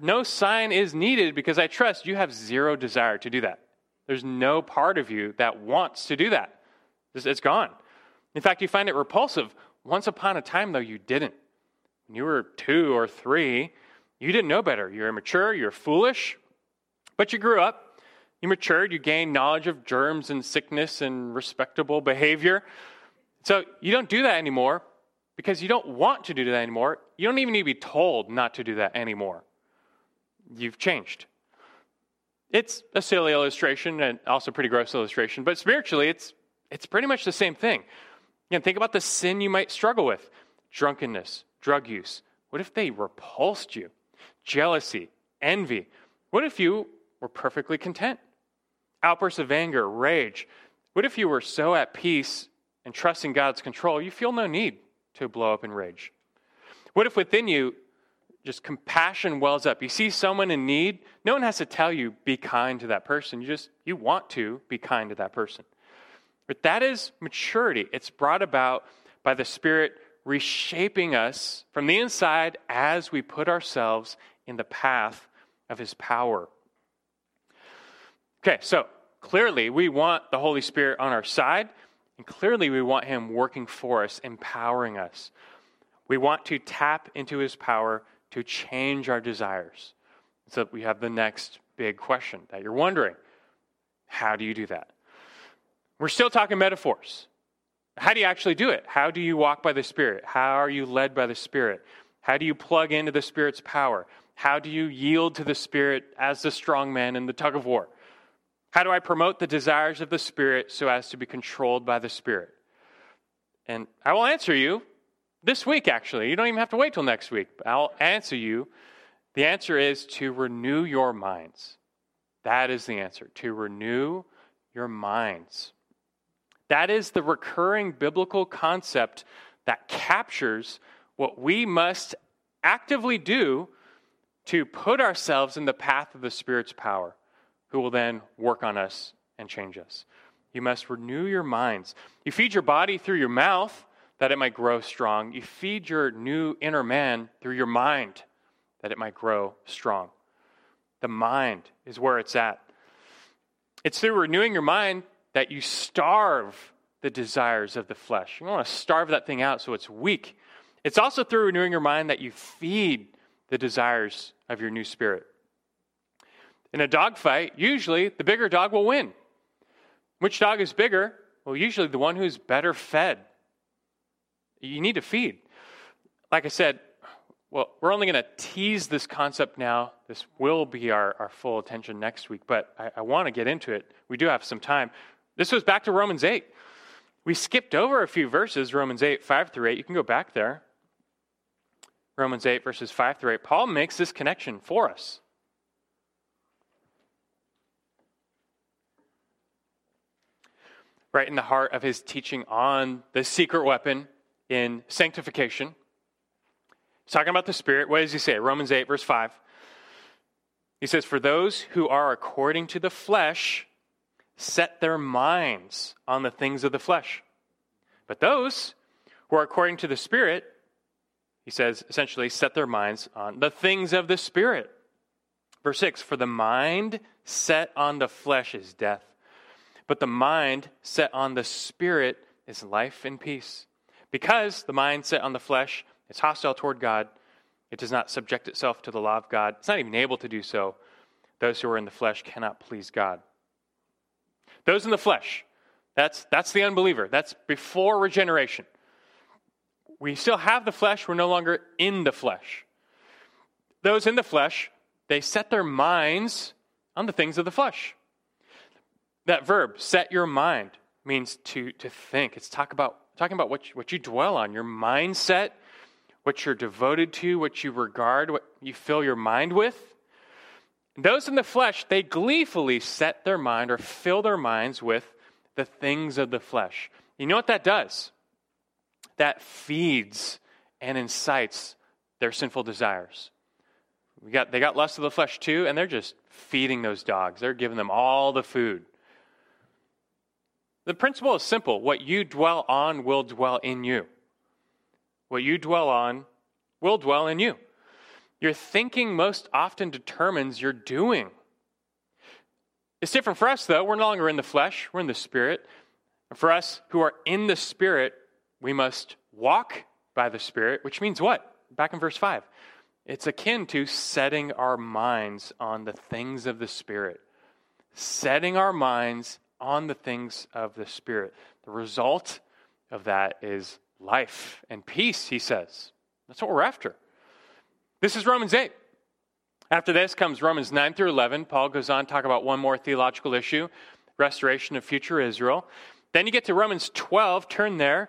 No sign is needed because I trust you have zero desire to do that. There's no part of you that wants to do that. It's gone. In fact, you find it repulsive. Once upon a time, though, you didn't. When you were two or three, you didn't know better. You're immature, you're foolish, but you grew up. You matured, you gained knowledge of germs and sickness and respectable behavior. So you don't do that anymore because you don't want to do that anymore. You don't even need to be told not to do that anymore. You've changed. It's a silly illustration and also pretty gross illustration, but spiritually, it's, it's pretty much the same thing. Again, think about the sin you might struggle with drunkenness, drug use. What if they repulsed you? Jealousy, envy. What if you were perfectly content? Outbursts of anger, rage. What if you were so at peace and trusting God's control, you feel no need to blow up in rage? What if within you just compassion wells up? You see someone in need, no one has to tell you be kind to that person. You just you want to be kind to that person. But that is maturity. It's brought about by the Spirit reshaping us from the inside as we put ourselves in the path of His power. Okay, so clearly we want the Holy Spirit on our side, and clearly we want Him working for us, empowering us. We want to tap into His power to change our desires. So we have the next big question that you're wondering how do you do that? We're still talking metaphors. How do you actually do it? How do you walk by the Spirit? How are you led by the Spirit? How do you plug into the Spirit's power? How do you yield to the Spirit as the strong man in the tug of war? How do I promote the desires of the Spirit so as to be controlled by the Spirit? And I will answer you this week, actually. You don't even have to wait till next week. I'll answer you. The answer is to renew your minds. That is the answer, to renew your minds. That is the recurring biblical concept that captures what we must actively do to put ourselves in the path of the Spirit's power, who will then work on us and change us. You must renew your minds. You feed your body through your mouth that it might grow strong. You feed your new inner man through your mind that it might grow strong. The mind is where it's at. It's through renewing your mind that you starve the desires of the flesh. You want to starve that thing out so it's weak. It's also through renewing your mind that you feed the desires of your new spirit. In a dog fight, usually the bigger dog will win. Which dog is bigger? Well, usually the one who's better fed. You need to feed. Like I said, well, we're only going to tease this concept now. This will be our, our full attention next week, but I, I want to get into it. We do have some time. This was back to Romans 8. We skipped over a few verses, Romans 8, 5 through 8. You can go back there. Romans 8, verses 5 through 8. Paul makes this connection for us. Right in the heart of his teaching on the secret weapon in sanctification. He's talking about the Spirit. What does he say? Romans 8, verse 5. He says, For those who are according to the flesh set their minds on the things of the flesh. But those who are according to the Spirit, he says, essentially, set their minds on the things of the Spirit. Verse 6 For the mind set on the flesh is death, but the mind set on the Spirit is life and peace. Because the mind set on the flesh is hostile toward God. It does not subject itself to the law of God. It's not even able to do so. Those who are in the flesh cannot please God. Those in the flesh, that's, that's the unbeliever. That's before regeneration. We still have the flesh, we're no longer in the flesh. Those in the flesh, they set their minds on the things of the flesh. That verb, set your mind, means to, to think. It's talk about, talking about what you, what you dwell on, your mindset, what you're devoted to, what you regard, what you fill your mind with. Those in the flesh, they gleefully set their mind or fill their minds with the things of the flesh. You know what that does? That feeds and incites their sinful desires. We got, they got lust of the flesh too, and they're just feeding those dogs. They're giving them all the food. The principle is simple what you dwell on will dwell in you. What you dwell on will dwell in you. Your thinking most often determines your doing. It's different for us, though. We're no longer in the flesh, we're in the spirit. For us who are in the spirit, we must walk by the spirit, which means what? Back in verse 5. It's akin to setting our minds on the things of the spirit. Setting our minds on the things of the spirit. The result of that is life and peace, he says. That's what we're after. This is Romans 8. After this comes Romans 9 through 11. Paul goes on to talk about one more theological issue restoration of future Israel. Then you get to Romans 12, turn there.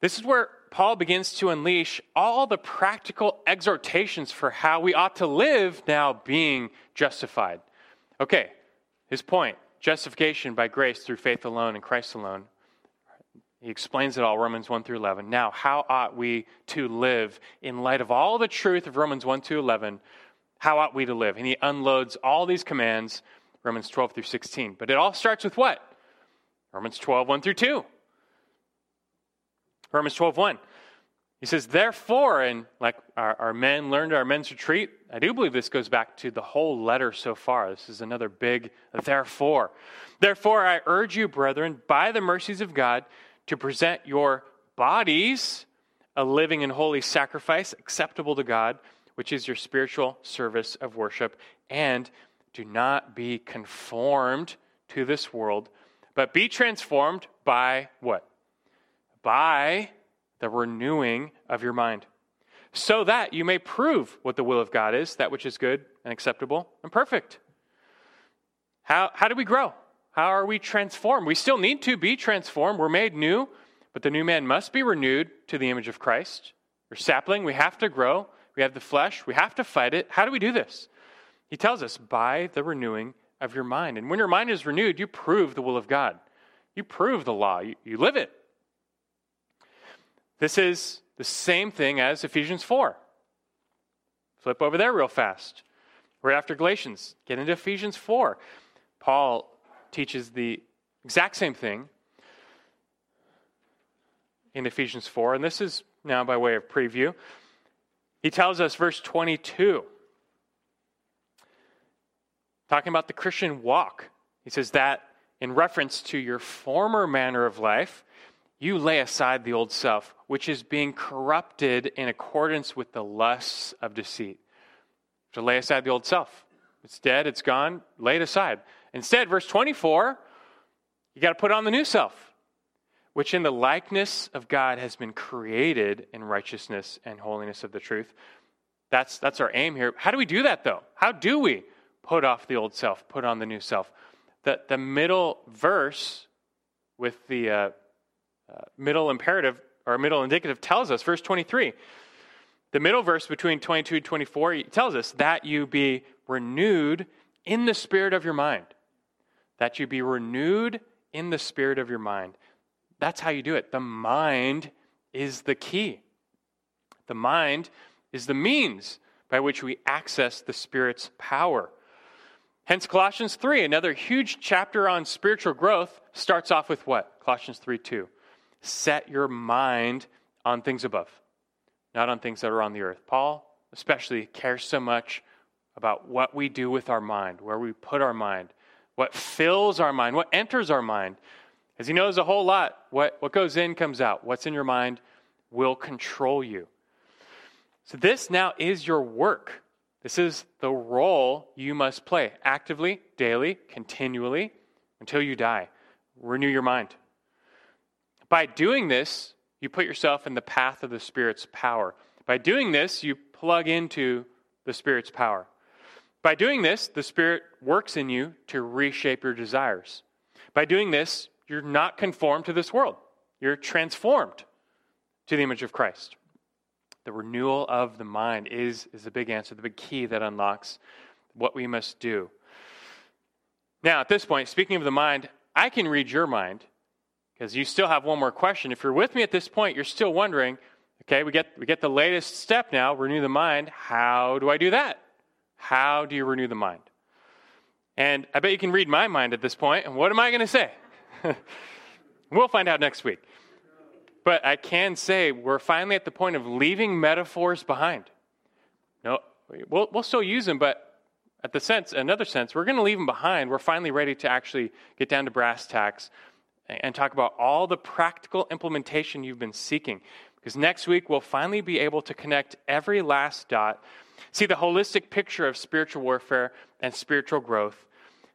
This is where Paul begins to unleash all the practical exhortations for how we ought to live now being justified. Okay, his point justification by grace through faith alone in Christ alone. He explains it all, Romans 1 through 11. Now, how ought we to live in light of all the truth of Romans 1 through 11? How ought we to live? And he unloads all these commands, Romans 12 through 16. But it all starts with what? Romans 12, 1 through 2. Romans 12, 1. He says, therefore, and like our, our men learned our men's retreat, I do believe this goes back to the whole letter so far. This is another big therefore. Therefore, I urge you, brethren, by the mercies of God, to present your bodies a living and holy sacrifice acceptable to God, which is your spiritual service of worship. And do not be conformed to this world, but be transformed by what? By the renewing of your mind, so that you may prove what the will of God is, that which is good and acceptable and perfect. How, how do we grow? How are we transformed? We still need to be transformed. We're made new, but the new man must be renewed to the image of Christ. We're sapling. We have to grow. We have the flesh. We have to fight it. How do we do this? He tells us by the renewing of your mind. And when your mind is renewed, you prove the will of God. You prove the law. You, you live it. This is the same thing as Ephesians 4. Flip over there real fast. Right after Galatians, get into Ephesians 4. Paul teaches the exact same thing in Ephesians 4, and this is now by way of preview. He tells us, verse 22, talking about the Christian walk. He says that in reference to your former manner of life, you lay aside the old self, which is being corrupted in accordance with the lusts of deceit. To lay aside the old self. It's dead, it's gone, lay it aside. Instead, verse 24, you got to put on the new self, which in the likeness of God has been created in righteousness and holiness of the truth. That's, that's our aim here. How do we do that, though? How do we put off the old self, put on the new self? The, the middle verse with the, uh, uh, middle imperative or middle indicative tells us, verse 23. The middle verse between 22 and 24 tells us that you be renewed in the spirit of your mind. That you be renewed in the spirit of your mind. That's how you do it. The mind is the key. The mind is the means by which we access the Spirit's power. Hence, Colossians 3, another huge chapter on spiritual growth, starts off with what? Colossians 3 2. Set your mind on things above, not on things that are on the earth. Paul, especially, cares so much about what we do with our mind, where we put our mind, what fills our mind, what enters our mind. Because he knows a whole lot. What, what goes in comes out. What's in your mind will control you. So, this now is your work. This is the role you must play actively, daily, continually, until you die. Renew your mind. By doing this, you put yourself in the path of the Spirit's power. By doing this, you plug into the Spirit's power. By doing this, the Spirit works in you to reshape your desires. By doing this, you're not conformed to this world, you're transformed to the image of Christ. The renewal of the mind is, is the big answer, the big key that unlocks what we must do. Now, at this point, speaking of the mind, I can read your mind because you still have one more question. If you're with me at this point, you're still wondering, okay, we get, we get the latest step now, renew the mind. How do I do that? How do you renew the mind? And I bet you can read my mind at this point. And what am I going to say? we'll find out next week. But I can say we're finally at the point of leaving metaphors behind. No, we'll, we'll still use them, but at the sense, another sense, we're going to leave them behind. We're finally ready to actually get down to brass tacks and talk about all the practical implementation you've been seeking. Because next week, we'll finally be able to connect every last dot, see the holistic picture of spiritual warfare and spiritual growth,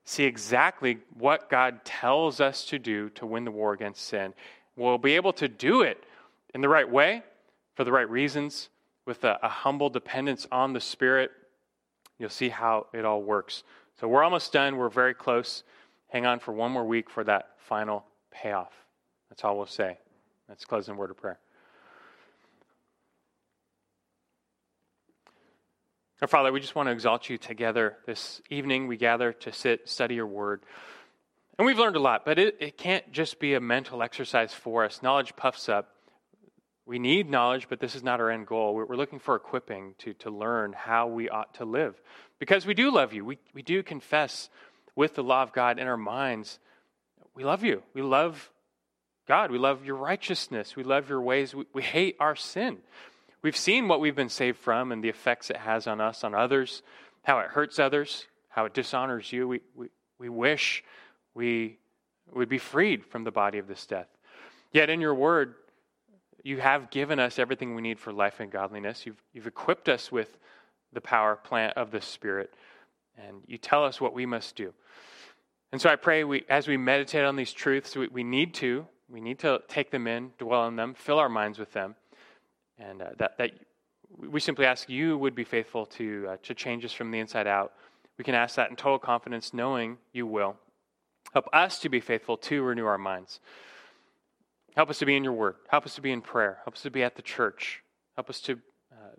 see exactly what God tells us to do to win the war against sin, we'll be able to do it in the right way, for the right reasons, with a, a humble dependence on the Spirit. You'll see how it all works. So we're almost done. We're very close. Hang on for one more week for that final payoff. That's all we'll say. Let's close in word of prayer. Our Father, we just want to exalt you together this evening. We gather to sit, study your word. And we've learned a lot, but it, it can't just be a mental exercise for us. Knowledge puffs up. We need knowledge, but this is not our end goal. We're, we're looking for equipping to, to learn how we ought to live. Because we do love you. We, we do confess with the law of God in our minds. We love you. We love God. We love your righteousness. We love your ways. We, we hate our sin. We've seen what we've been saved from and the effects it has on us, on others, how it hurts others, how it dishonors you. We, we, we wish we would be freed from the body of this death. Yet in your word, you have given us everything we need for life and godliness. You've, you've equipped us with the power plant of the Spirit, and you tell us what we must do. And so I pray we, as we meditate on these truths, we, we need to. We need to take them in, dwell on them, fill our minds with them. And uh, that, that we simply ask you would be faithful to, uh, to change us from the inside out. We can ask that in total confidence, knowing you will. Help us to be faithful to renew our minds. Help us to be in your word. Help us to be in prayer. Help us to be at the church. Help us to uh,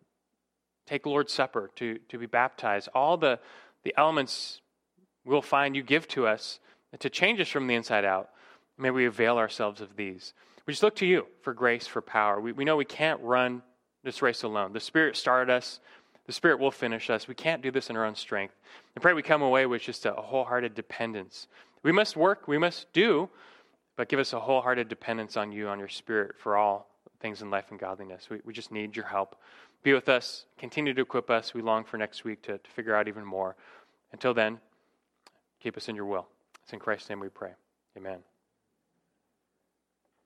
take Lord's Supper, to, to be baptized. All the, the elements we'll find you give to us to change us from the inside out. May we avail ourselves of these. We just look to you for grace, for power. We, we know we can't run this race alone. The Spirit started us, the Spirit will finish us. We can't do this in our own strength. I pray we come away with just a wholehearted dependence we must work, we must do, but give us a wholehearted dependence on you, on your spirit for all things in life and godliness. We, we just need your help. Be with us, continue to equip us. We long for next week to, to figure out even more. Until then, keep us in your will. It's in Christ's name we pray. Amen.